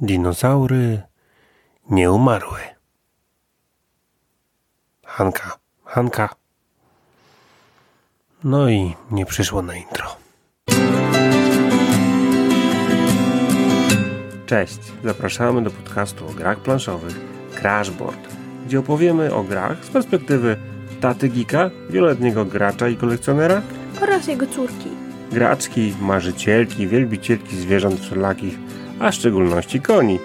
Dinozaury nie umarły. Hanka, Hanka. No i nie przyszło na intro. Cześć, zapraszamy do podcastu o grach planszowych Crashboard, gdzie opowiemy o grach z perspektywy taty Gika, wieloletniego gracza i kolekcjonera oraz jego córki. graczki, marzycielki, wielbicielki zwierząt wszelakich, a w szczególności koni.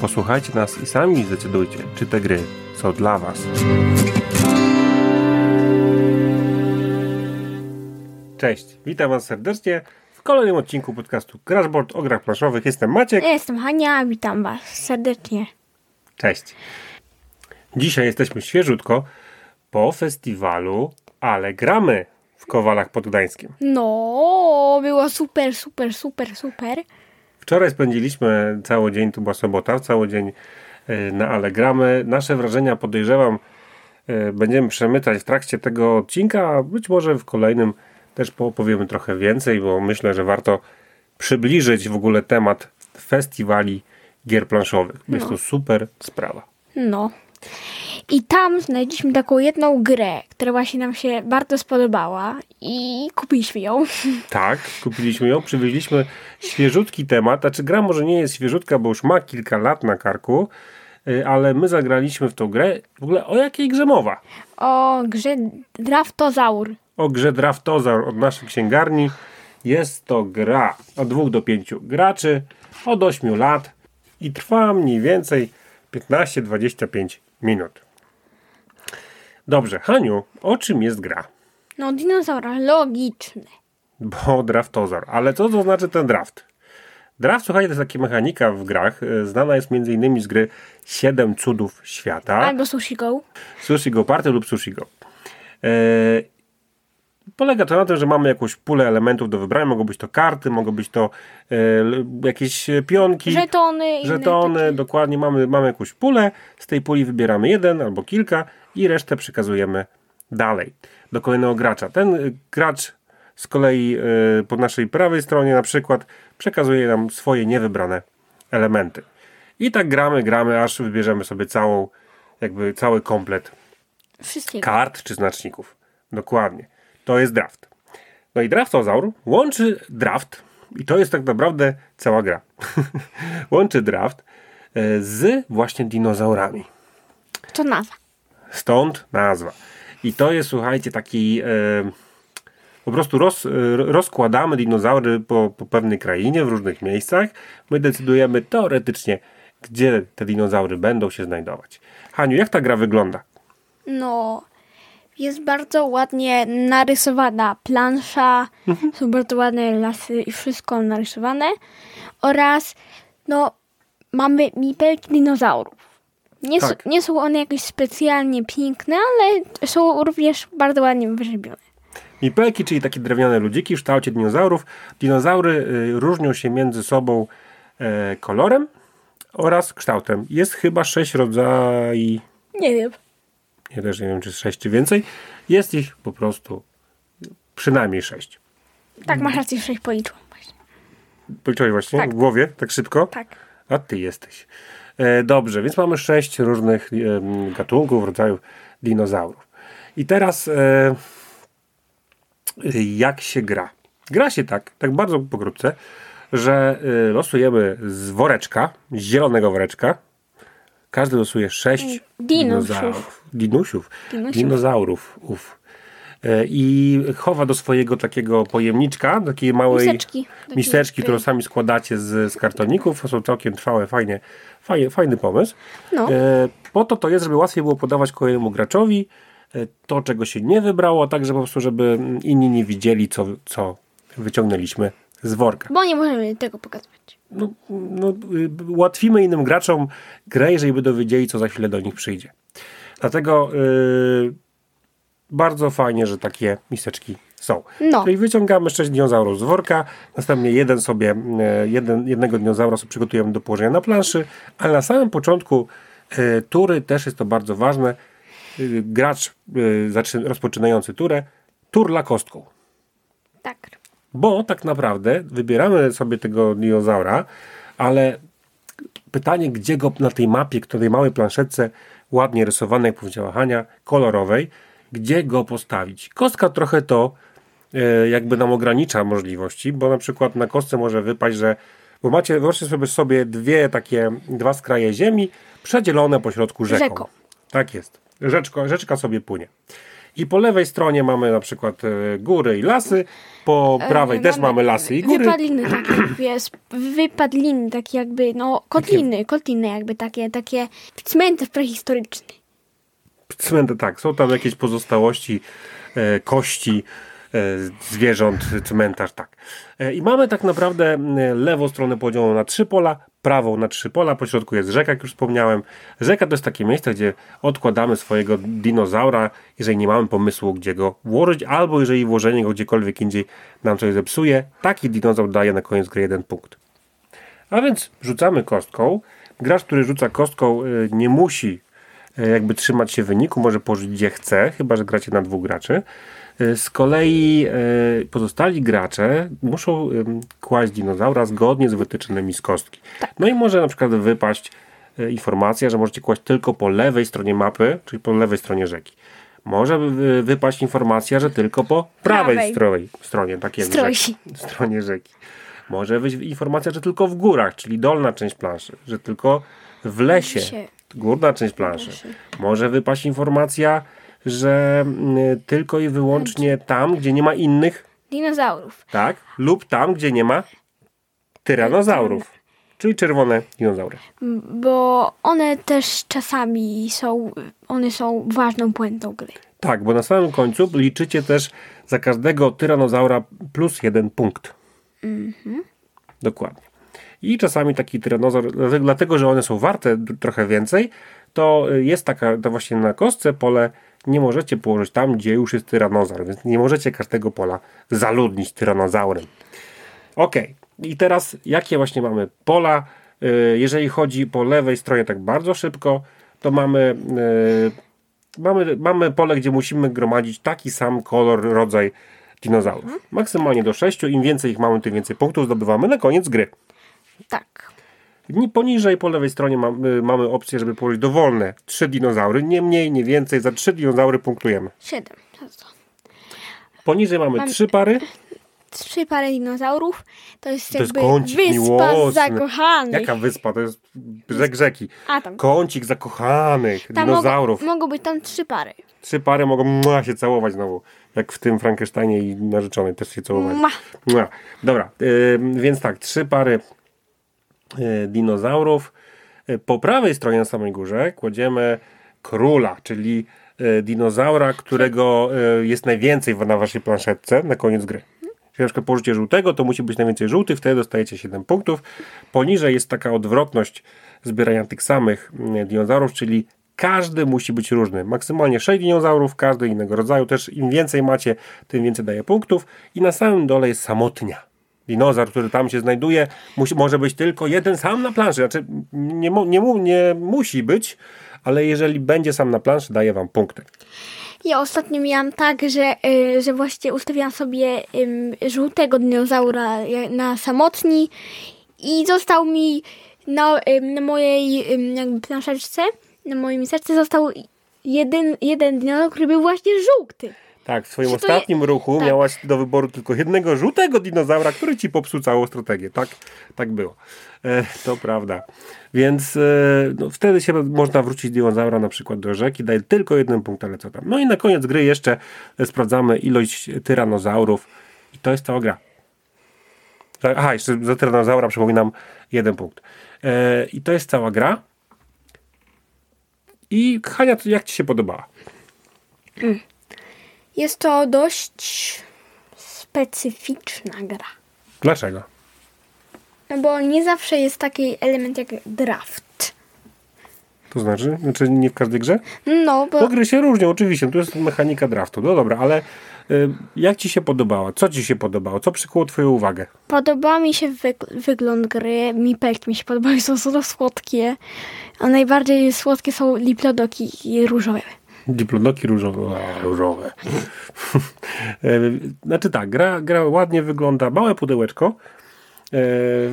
Posłuchajcie nas i sami zdecydujcie, czy te gry są dla Was. Cześć, witam Was serdecznie w kolejnym odcinku podcastu Crashboard o grach planszowych. Jestem Maciek. Ja jestem Hania, witam Was serdecznie. Cześć. Dzisiaj jesteśmy świeżutko po festiwalu, ale gramy w Kowalach pod Gdańskiem. No, było super, super, super, super. Wczoraj spędziliśmy cały dzień, tu była sobota, cały dzień y, na Allegramy. Nasze wrażenia podejrzewam y, będziemy przemycać w trakcie tego odcinka, a być może w kolejnym też opowiemy trochę więcej, bo myślę, że warto przybliżyć w ogóle temat festiwali gier planszowych. Jest to super sprawa. No. I tam znaleźliśmy taką jedną grę, która właśnie nam się bardzo spodobała i kupiliśmy ją. Tak, kupiliśmy ją, przywieźliśmy świeżutki temat. Znaczy, gra może nie jest świeżutka, bo już ma kilka lat na karku, y, ale my zagraliśmy w tą grę. W ogóle o jakiej grze mowa? O grze Draftozaur. O grze Draftozaur od naszej księgarni. Jest to gra od 2 do 5 graczy, od 8 lat i trwa mniej więcej 15-25 minut. Dobrze, Haniu, o czym jest gra? No, dinozaura, logiczne. Bo draftozaur. Ale co to znaczy ten draft? Draft, słuchajcie, to jest taka mechanika w grach. e, Znana jest m.in. z gry 7 cudów świata. Albo Sushi Go. Sushi Go Party lub Sushi Go. E, polega to na tym, że mamy jakąś pulę elementów do wybrania. Mogą być to karty, mogą być to e, jakieś pionki. Żetony. Żetony, dokładnie. Mamy, mamy jakąś pulę. Z tej puli wybieramy jeden albo kilka i resztę przekazujemy dalej do kolejnego gracza. Ten y, gracz z kolei y, po naszej prawej stronie na przykład przekazuje nam swoje niewybrane elementy. I tak gramy, gramy, aż wybierzemy sobie całą, jakby cały komplet Wszystkiego. kart czy znaczników. Dokładnie. To jest draft. No i draftozaur łączy draft, i to jest tak naprawdę cała gra. łączy draft e, z właśnie dinozaurami. To nazwa. Stąd nazwa. I to jest, słuchajcie, taki. E, po prostu roz, e, rozkładamy dinozaury po, po pewnej krainie, w różnych miejscach. My decydujemy teoretycznie, gdzie te dinozaury będą się znajdować. Haniu, jak ta gra wygląda? No, jest bardzo ładnie narysowana plansza, są bardzo ładne lasy i wszystko narysowane. Oraz, no, mamy mipelki dinozaurów. Nie, Tak. s- nie są one jakieś specjalnie piękne, ale są również bardzo ładnie wyrzebione. Mipelki, czyli takie drewniane ludziki w kształcie dinozaurów. Dinozaury y, różnią się między sobą e, kolorem oraz kształtem. Jest chyba sześć rodzajów, Nie wiem. ja też nie wiem czy sześć czy więcej. Jest ich po prostu przynajmniej sześć. Tak, masz rację, sześć policzyłam właśnie. Policzyłeś właśnie Tak. w głowie, tak szybko? Tak. A ty jesteś. E, dobrze, więc mamy sześć różnych em, gatunków, rodzajów dinozaurów. I teraz e, jak się gra? Gra się tak, tak bardzo pokrótce, że e, losujemy z woreczka, z zielonego woreczka. Każdy losuje sześć dinozaurów. Dinusiów. Dinusiów. Dinozaurów. Uf. E, I chowa do swojego takiego pojemniczka, takiej małej Miseczki. Miseczki, którą sami składacie z, z kartoników. To są całkiem trwałe, fajnie, fajnie, fajny pomysł. No. E, po to to jest, żeby łatwiej było podawać kolejnemu graczowi e, to, czego się nie wybrało, tak żeby po prostu, żeby inni nie widzieli, co, co wyciągnęliśmy z worka. Bo nie możemy tego pokazywać. No, no, y, ułatwimy innym graczom grę, jeżeli będą wiedzieli, co za chwilę do nich przyjdzie. Dlatego y, bardzo fajnie, że takie miseczki są. No. Czyli wyciągamy sześć dinozaurów z worka, następnie jeden sobie, e, jeden, jednego dinozaura sobie przygotujemy do położenia na planszy, ale na samym początku e, tury też jest to bardzo ważne. Y, Gracz y, zaczy- rozpoczynający turę turla kostką. Tak. Bo tak naprawdę wybieramy sobie tego dinozaura, ale pytanie, gdzie go na tej mapie, której małej planszetce, ładnie rysowanej, jak powiedziała Hania, kolorowej, gdzie go postawić. Kostka trochę to e, jakby nam ogranicza możliwości, bo na przykład na kostce może wypaść, że bo macie, wyobraźcie sobie sobie dwie takie, dwa skraje ziemi, przedzielone po środku rzeką. Rzeką. Tak jest. Rzeczko, rzeczka sobie płynie. I po lewej stronie mamy na przykład e, góry i lasy, po prawej też mamy lasy i góry. Wypadliny takie, wiesz, wypadliny takie jakby, no, kotliny, kotliny jakby takie, takie cmentarz prehistoryczny. Cmentarz, tak, są tam jakieś pozostałości e, kości e, zwierząt, cmentarz, tak. E, I mamy tak naprawdę lewą stronę podzieloną na trzy pola, prawą na trzy pola, po środku jest rzeka, jak już wspomniałem. Rzeka to jest takie miejsce, gdzie odkładamy swojego dinozaura, jeżeli nie mamy pomysłu, gdzie go włożyć, albo jeżeli włożenie go gdziekolwiek indziej nam coś zepsuje, taki dinozaur daje na koniec gry jeden punkt. A więc rzucamy kostką. Gracz, który rzuca kostką, y, nie musi jakby trzymać się wyniku, może położyć gdzie chce, chyba że gracie na dwóch graczy. Y, Z kolei y, pozostali gracze muszą kłaść dinozaura zgodnie z wytyczonymi z kostki. No i może na przykład wypaść informacja, że możecie kłaść tylko po lewej stronie mapy, czyli po lewej stronie rzeki. Może wy- wypaść informacja, że tylko po prawej, Prawej. stronie, tak jest, rzeki, stronie rzeki. Może wyjść informacja, że tylko w górach, czyli dolna część planszy, że tylko w lesie. Górna część planszy. Może wypaść informacja, że mm, tylko i wyłącznie tam, gdzie nie ma innych, Dinozaurów. tak? Lub tam, gdzie nie ma tyranozaurów, czyli czerwone dinozaury. Bo one też czasami są, one są ważną puentą gry. Tak, bo na samym końcu liczycie też za każdego tyranozaura plus jeden punkt. Dokładnie. I czasami taki tyranozaur, dlatego- że one są warte trochę więcej, to jest taka, to właśnie na kostce pole nie możecie położyć tam, gdzie już jest tyranozaur, więc nie możecie każdego pola zaludnić tyranozaurem. Ok, i teraz jakie właśnie mamy pola? Y, Jeżeli chodzi po lewej stronie tak bardzo szybko, to mamy, y, mamy, mamy pole, gdzie musimy gromadzić taki sam kolor, rodzaj dinozaurów. Maksymalnie do 6. Im więcej ich mamy, tym więcej punktów zdobywamy na koniec gry. Tak. Ni- Poniżej po lewej stronie mamy, mamy opcję, żeby położyć dowolne trzy dinozaury. Nie mniej, nie więcej. Za trzy dinozaury punktujemy. Siedem. Co? Poniżej mamy Mam- trzy pary. Trzy pary dinozaurów. To jest To jest jakby kącik wyspa miłosny. zakochanych. Jaka wyspa? To jest brzeg rzeki. A tam. Kącik zakochanych tam dinozaurów. Mogą, mogą być tam trzy pary. Trzy pary mogą mua, się całować znowu. Jak w tym Frankensteinie i narzeczonej też się całowali. Mua. Mua. Dobra, y, więc tak, trzy pary dinozaurów. Y, Po prawej stronie na samej górze kładziemy króla, czyli y, dinozaura, którego jest najwięcej na waszej planszetce na koniec gry. Jeśli na przykład położycie żółtego, to musi być najwięcej żółtych, wtedy dostajecie 7 punktów. Poniżej jest taka odwrotność zbierania tych samych y, dinozaurów, czyli każdy musi być różny. Maksymalnie 6 dinozaurów, każdy innego rodzaju. Też im więcej macie, tym więcej daje punktów. I na samym dole jest samotnia. Dinozaur, który tam się znajduje, musi, może być tylko jeden sam na planszy. Znaczy, nie, nie, nie musi być, ale jeżeli będzie sam na planszy, daje wam punkty. Ja ostatnio miałam tak, że, y, że właśnie ustawiłam sobie ym, żółtego dinozaura ja- na samotni i został mi na, ym, na mojej jakby planszeczce, na moim serce został jeden, jeden dinozaur, który był właśnie żółty. Tak, w swoim Czy to je- ostatnim ruchu tak. miałaś do wyboru tylko jednego żółtego dinozaura, który ci popsuł całą strategię. Tak, tak było. E, to prawda. Więc e, no, wtedy się można wrócić dinozaura na przykład do rzeki, daje tylko jeden punkt, ale co tam. No i na koniec gry jeszcze sprawdzamy ilość tyranozaurów i to jest cała gra. Tak, Aha, jeszcze za tyranozaura przypominam jeden punkt. E, I to jest cała gra. I Hania, jak ci się podobała? Jest to dość specyficzna gra. Dlaczego? No bo nie zawsze jest taki element jak draft. To znaczy? Znaczy nie w każdej grze? No, bo Bo gry się różnią, oczywiście. To jest mechanika draftu. No dobra, ale y, jak ci się podobała? Co ci się podobało? Co przykuło twoją uwagę? Podoba mi się wyg- wygląd gry. Mipelki mi się podobają, są słodkie. A najbardziej słodkie są liplodoki i różowe. Diplodoki różowe. A, różowe. E, znaczy tak, gra, gra ładnie wygląda. Małe pudełeczko.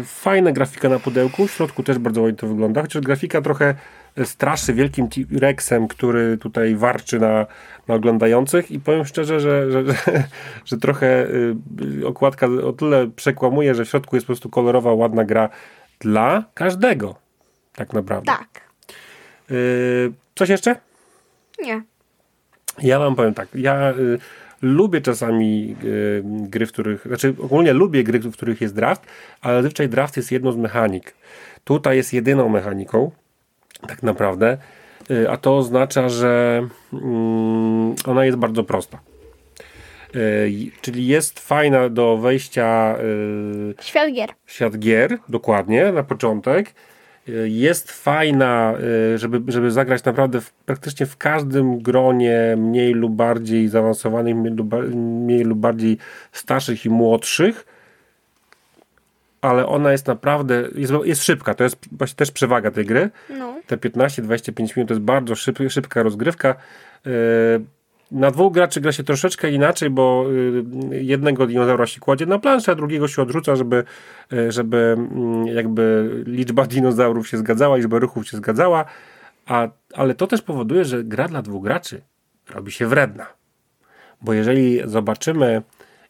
fajna grafika na pudełku, w środku też bardzo ładnie to wygląda, chociaż grafika trochę straszy wielkim T-Rexem, który tutaj warczy na, na oglądających i powiem szczerze, że, że, że, że trochę y, okładka o tyle przekłamuje, że w środku jest po prostu kolorowa, ładna gra dla każdego. Tak naprawdę. Tak. Y, coś jeszcze? Nie. Ja wam powiem tak. Ja y, lubię czasami y, gry, w których, znaczy ogólnie lubię gry, w których jest draft, ale zazwyczaj draft jest jedną z mechanik. Tutaj jest jedyną mechaniką, tak naprawdę, y, a to oznacza, że mm, ona jest bardzo prosta. Y, czyli jest fajna do wejścia y, świat gier. Świat gier, dokładnie, na początek. Jest fajna, żeby, żeby zagrać naprawdę w, praktycznie w każdym gronie mniej lub bardziej zaawansowanych, mniej lub, mniej lub bardziej starszych i młodszych ale ona jest naprawdę, jest, jest szybka, to jest właśnie też przewaga tej gry. No. Te 15-25 minut to jest bardzo szyb, szybka rozgrywka. Yy, na dwóch graczy gra się troszeczkę inaczej, bo yy, jednego dinozaura się kładzie na planszę, a drugiego się odrzuca, żeby, yy, żeby mm, jakby liczba dinozaurów się zgadzała, liczba ruchów się zgadzała, a, ale to też powoduje, że gra dla dwóch graczy robi się wredna. Bo jeżeli zobaczymy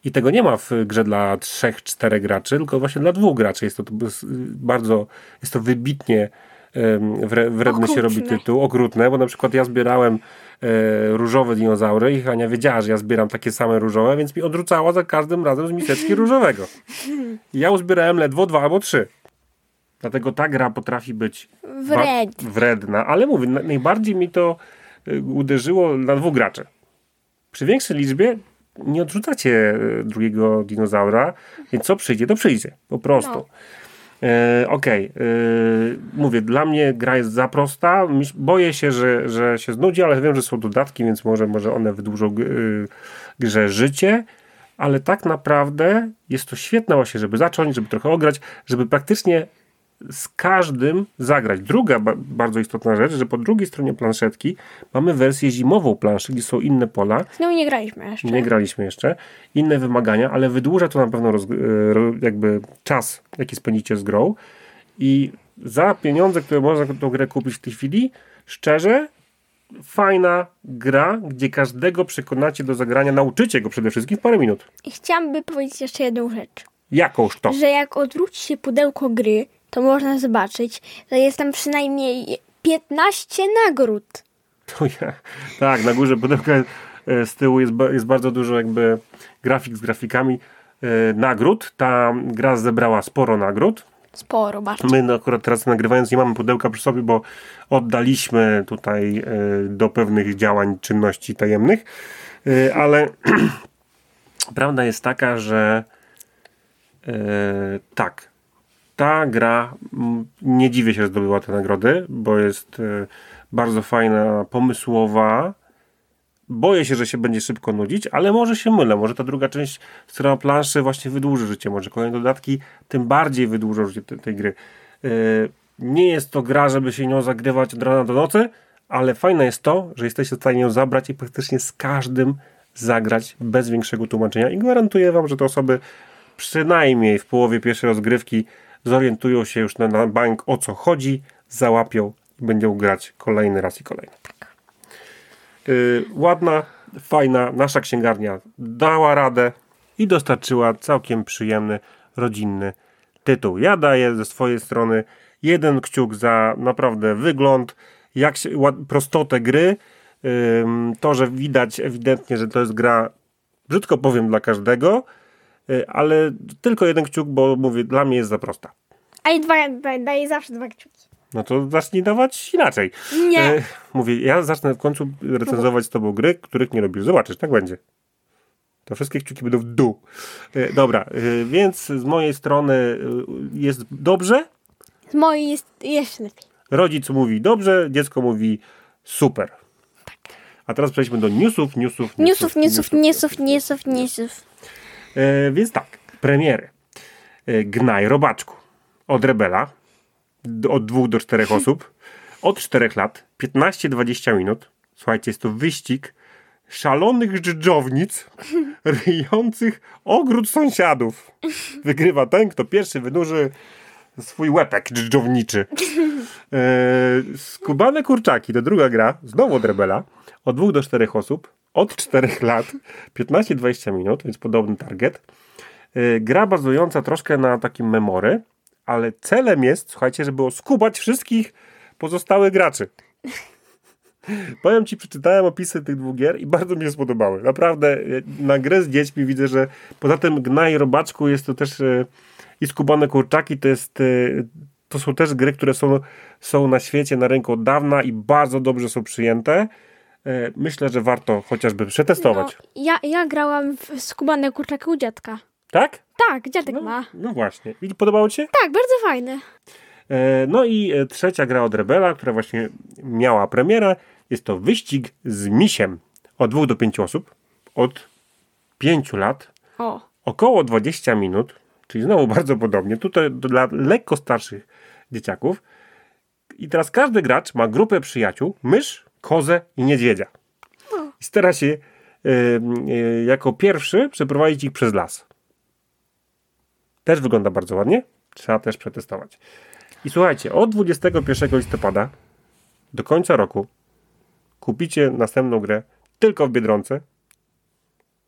i tego nie ma w grze dla trzech, czterech graczy, tylko właśnie dla dwóch graczy. Jest to bardzo, jest to wybitnie wredny się robi tytuł, okrutne, bo na przykład ja zbierałem e, różowe dinozaury i Hania wiedziała, że ja zbieram takie same różowe, więc mi odrzucała za każdym razem z miseczki różowego. I ja uzbierałem ledwo dwa albo trzy. Dlatego ta gra potrafi być Wred. wredna, ale mówię, najbardziej mi to e, uderzyło na dwóch graczy. Przy większej liczbie nie odrzucacie e, drugiego dinozaura, więc co przyjdzie, to przyjdzie. Po prostu. No. E, Okej, okay. e, mówię, dla mnie gra jest za prosta. Boję się, że, że się znudzi, ale wiem, że są dodatki, więc może, może one wydłużą e, grze życie. Ale tak naprawdę jest to świetne właśnie, żeby zacząć, żeby trochę ograć, żeby praktycznie z każdym zagrać. Druga ba bardzo istotna rzecz, że po drugiej stronie planszetki mamy wersję zimową planszy, gdzie są inne pola. No nie graliśmy jeszcze. Nie graliśmy jeszcze. Inne wymagania, ale wydłuża to na pewno e, jakby czas, jaki spędzicie z grą. I za pieniądze, które można tą grę kupić w tej chwili, szczerze, fajna gra, gdzie każdego przekonacie do zagrania, nauczycie go przede wszystkim w parę minut. I chciałabym powiedzieć jeszcze jedną rzecz. Jakąż to? Że jak odwróci się pudełko gry, to można zobaczyć, że jest tam przynajmniej 15 nagród. To ja, tak, na górze pudełka e, z tyłu jest, jest bardzo dużo jakby grafik z grafikami e, nagród. Ta gra zebrała sporo nagród. Sporo, bardzo. My no, akurat teraz nagrywając nie mamy pudełka przy sobie, bo oddaliśmy tutaj e, do pewnych działań, czynności tajemnych, ale prawda jest taka, że tak, ta gra, nie dziwię się, że zdobyła te nagrody, bo jest e, bardzo fajna, pomysłowa. Boję się, że się będzie szybko nudzić, ale może się mylę. Może ta druga część strona planszy właśnie wydłuży życie. Może kolejne dodatki tym bardziej wydłużą życie tej, tej gry. E, nie jest to gra, żeby się nią zagrywać od rana do nocy, ale fajne jest to, że jesteście w stanie ją zabrać i praktycznie z każdym zagrać bez większego tłumaczenia i gwarantuję wam, że te osoby przynajmniej w połowie pierwszej rozgrywki zorientują się już na, na bank o co chodzi, załapią i będą grać kolejny raz i kolejny. Tak. Yy, ładna, fajna, nasza księgarnia dała radę i dostarczyła całkiem przyjemny, rodzinny tytuł. Ja daję ze swojej strony jeden kciuk za naprawdę wygląd, jak się, prostotę gry, to, że widać ewidentnie, że to jest gra, brzydko powiem, dla każdego, ale tylko jeden kciuk, bo mówię, dla mnie jest za prosta. A i dwa, daję zawsze dwa kciuki. No to zacznij dawać inaczej. Nie. E, mówię, ja zacznę w końcu recenzować z tobą gry, których nie robisz. Zobaczysz, tak będzie. To wszystkie kciuki będą w dół. E, dobra, więc z mojej strony jest dobrze. Z mojej jest jeszcze lepiej. Rodzic mówi dobrze, dziecko mówi super. Tak. A teraz przejdźmy do newsów, newsów, newsów, newsów, newsów, newsów, newsów. E, więc tak, premiery. E, Gnaj robaczku. Od Rebela. Od dwóch do czterech osób. Od czterech lat. 15-20 minut. Słuchajcie, jest to wyścig szalonych dżdżownic ryjących ogród sąsiadów. Wygrywa ten, kto pierwszy wynurzy swój łepek dżdżowniczy. E, skubane kurczaki to druga gra, znowu od Rebela, od dwóch do czterech osób, od czterech lat, 15-20 minut, więc podobny target. E, gra bazująca troszkę na takim memory, ale celem jest, słuchajcie, żeby skubać wszystkich pozostałych graczy. Powiem ci, przeczytałem opisy tych dwóch gier i bardzo mi się spodobały. Naprawdę, e, na grę z dziećmi widzę, że poza tym Gnaj Robaczku jest to też e, i Skubane Kurczaki to jest to są też gry, które są, są na świecie, na rynku od dawna i bardzo dobrze są przyjęte. Myślę, że warto chociażby przetestować. No, ja, ja grałam w Skubane Kurczaki u dziadka. Tak? Tak, dziadek no, ma. No właśnie. I podobało ci się? Tak, bardzo fajne. No i trzecia gra od Rebela, która właśnie miała premierę, jest to wyścig z misiem od dwóch do pięciu osób, od pięciu lat, o. około 20 minut, czyli znowu bardzo podobnie, tutaj dla lekko starszych dzieciaków. I teraz każdy gracz ma grupę przyjaciół, mysz, kozę i niedźwiedzia. I stara się y, y, jako pierwszy przeprowadzić ich przez las. Też wygląda bardzo ładnie. Trzeba też przetestować. I słuchajcie, od 21 listopada do końca roku kupicie następną grę tylko w Biedronce.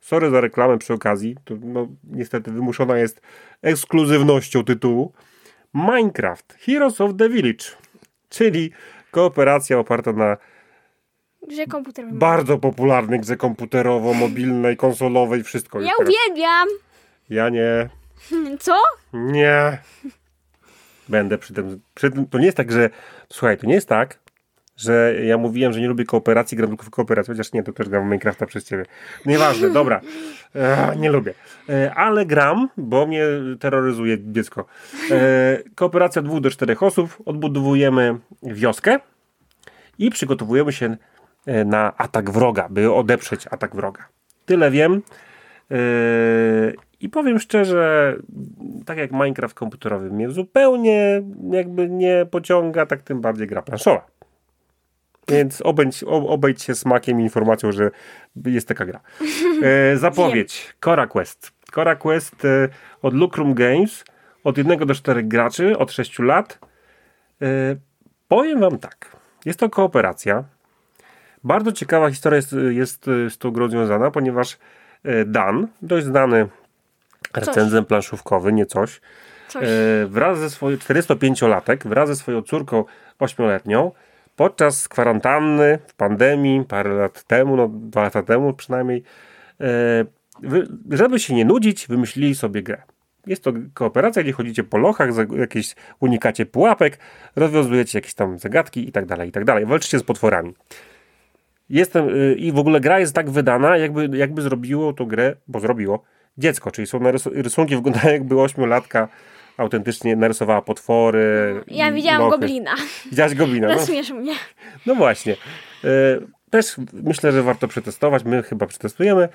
Sorry za reklamę przy okazji, to no, niestety wymuszona jest ekskluzywnością tytułu. Minecraft Heroes of the Village, czyli kooperacja oparta na grze komputerowej. Bardzo popularnej grze komputerowo, mobilnej, konsolowej, wszystko. Ja uwielbiam! Ja nie. Co? Nie. Będę przy tym, przy tym. To nie jest tak, że. Słuchaj, to nie jest tak, że ja mówiłem, że nie lubię kooperacji, gram tylko w kooperacji, chociaż nie, to też gram w Minecrafta przez ciebie. Nieważne, dobra. E, nie lubię. E, ale gram, bo mnie terroryzuje dziecko. E, kooperacja dwóch do czterech osób, odbudowujemy wioskę i przygotowujemy się na atak wroga, by odeprzeć atak wroga. Tyle wiem. E, I powiem szczerze, tak jak Minecraft komputerowy mnie zupełnie jakby nie pociąga, tak tym bardziej gra planszowa. Więc obejdź, obejdź się smakiem i informacją, że jest taka gra. E, zapowiedź. Cora Quest. Cora Quest e, od Lucrum Games. Od 1 do 4 graczy, od 6 lat. E, powiem wam tak. Jest to kooperacja. Bardzo ciekawa historia jest, jest z tą grą związana, ponieważ e, Dan, dość znany recenzent planszówkowy, nie coś, coś. E, wraz ze swoją 45-latek, wraz ze swoją córką 8-letnią, podczas kwarantanny, w pandemii, parę lat temu, no dwa lata temu przynajmniej, żeby się nie nudzić, wymyślili sobie grę. Jest to kooperacja, gdzie chodzicie po lochach, jakieś unikacie pułapek, rozwiązujecie jakieś tam zagadki i tak dalej, i tak dalej. Walczycie z potworami. Jestem, y, i w ogóle gra jest tak wydana, jakby, jakby zrobiło tą grę, bo zrobiło, dziecko, czyli są rysunki wyglądają jakby ośmiolatka autentycznie narysowała potwory. Ja widziałam lochy. goblina. Widziałaś goblina, no. Śmieszy mnie. No właśnie. E, też myślę, że warto przetestować. My chyba przetestujemy.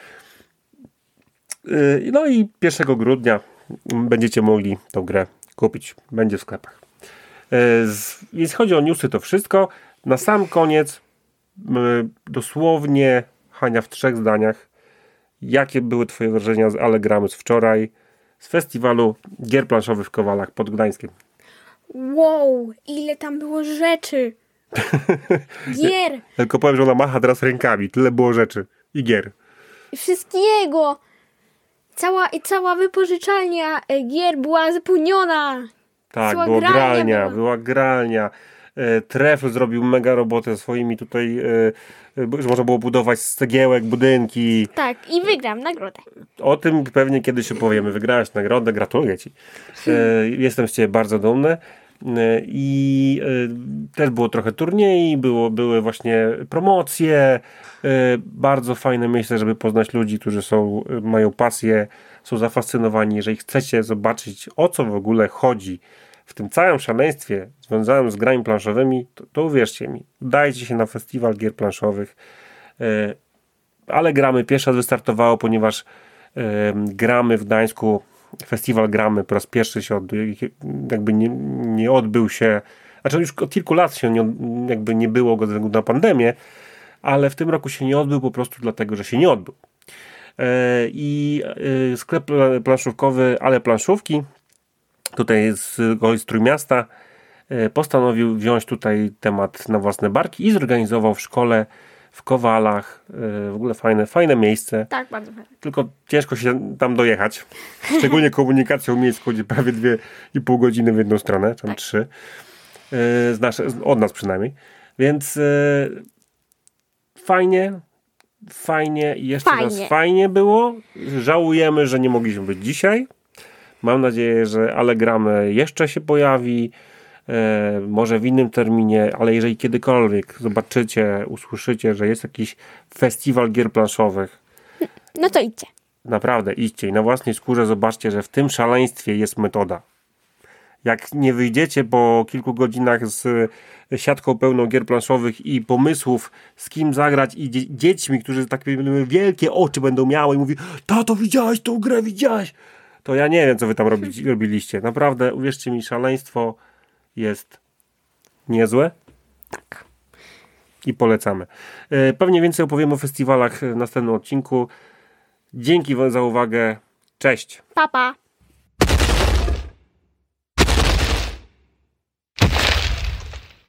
E, no i 1 grudnia będziecie mogli tą grę kupić. Będzie w sklepach. Jeśli chodzi o newsy, to wszystko. Na sam koniec dosłownie Hania w trzech zdaniach. Jakie były twoje wrażenia z Allegramy z wczoraj? z festiwalu gier planszowych w Kowalach pod Gdańskiem. Wow, ile tam było rzeczy. Gier. Tylko powiem, że ona macha teraz rękami. Tyle było rzeczy. I gier. I wszystkiego. Cała, I cała wypożyczalnia e, gier była zapełniona. Tak, była gralnia była. była gralnia. E, Trefl zrobił mega robotę swoimi tutaj, e, e, że można było budować z cegiełek budynki. Tak, i wygram nagrodę. O tym pewnie kiedyś opowiemy. Wygrałeś nagrodę, gratuluję Ci. Jestem z Ciebie bardzo dumny. I też było trochę turniej, było, były właśnie promocje. Bardzo fajne miejsce, żeby poznać ludzi, którzy są, mają pasję, są zafascynowani. Jeżeli chcecie zobaczyć, o co w ogóle chodzi w tym całym szaleństwie związanym z grami planszowymi, to, to uwierzcie mi, dajcie się na festiwal gier planszowych, e, ale gramy pierwszy raz wystartowało, ponieważ e, gramy w Gdańsku, festiwal gramy po raz pierwszy się od, jakby nie, nie odbył się, znaczy już od kilku lat się nie, jakby nie było go ze względu na pandemię, ale w tym roku się nie odbył po prostu dlatego, że się nie odbył. E, I sklep planszówkowy Ale Planszówki, tutaj z, z Trójmiasta, e, postanowił wziąć tutaj temat na własne barki i zorganizował w szkole w Kowalach. W ogóle fajne, fajne miejsce. Tak, bardzo fajne. Tylko ciężko się tam dojechać. Szczególnie komunikacją miejską, gdzie prawie dwie i pół godziny w jedną stronę, czy tak. trzy. Z nasze, od nas przynajmniej. Więc fajnie, fajnie i jeszcze fajnie. raz fajnie było. Żałujemy, że nie mogliśmy być dzisiaj. Mam nadzieję, że Allegramy jeszcze się pojawi. E, może w innym terminie, ale jeżeli kiedykolwiek zobaczycie, usłyszycie, że jest jakiś festiwal gier planszowych, no to idźcie. Naprawdę, idźcie i na własnej skórze zobaczcie, że w tym szaleństwie jest metoda. Jak nie wyjdziecie po kilku godzinach z siatką pełną gier planszowych i pomysłów, z kim zagrać i dzie dziećmi, którzy tak wielkie oczy będą miały i mówi, tato widziałeś tą grę, widziałeś? To ja nie wiem, co wy tam robić, robiliście. Naprawdę, uwierzcie mi, szaleństwo jest niezłe. Tak. I polecamy. E, pewnie więcej opowiem o festiwalach w następnym odcinku. Dzięki za uwagę. Cześć. Papa. Pa.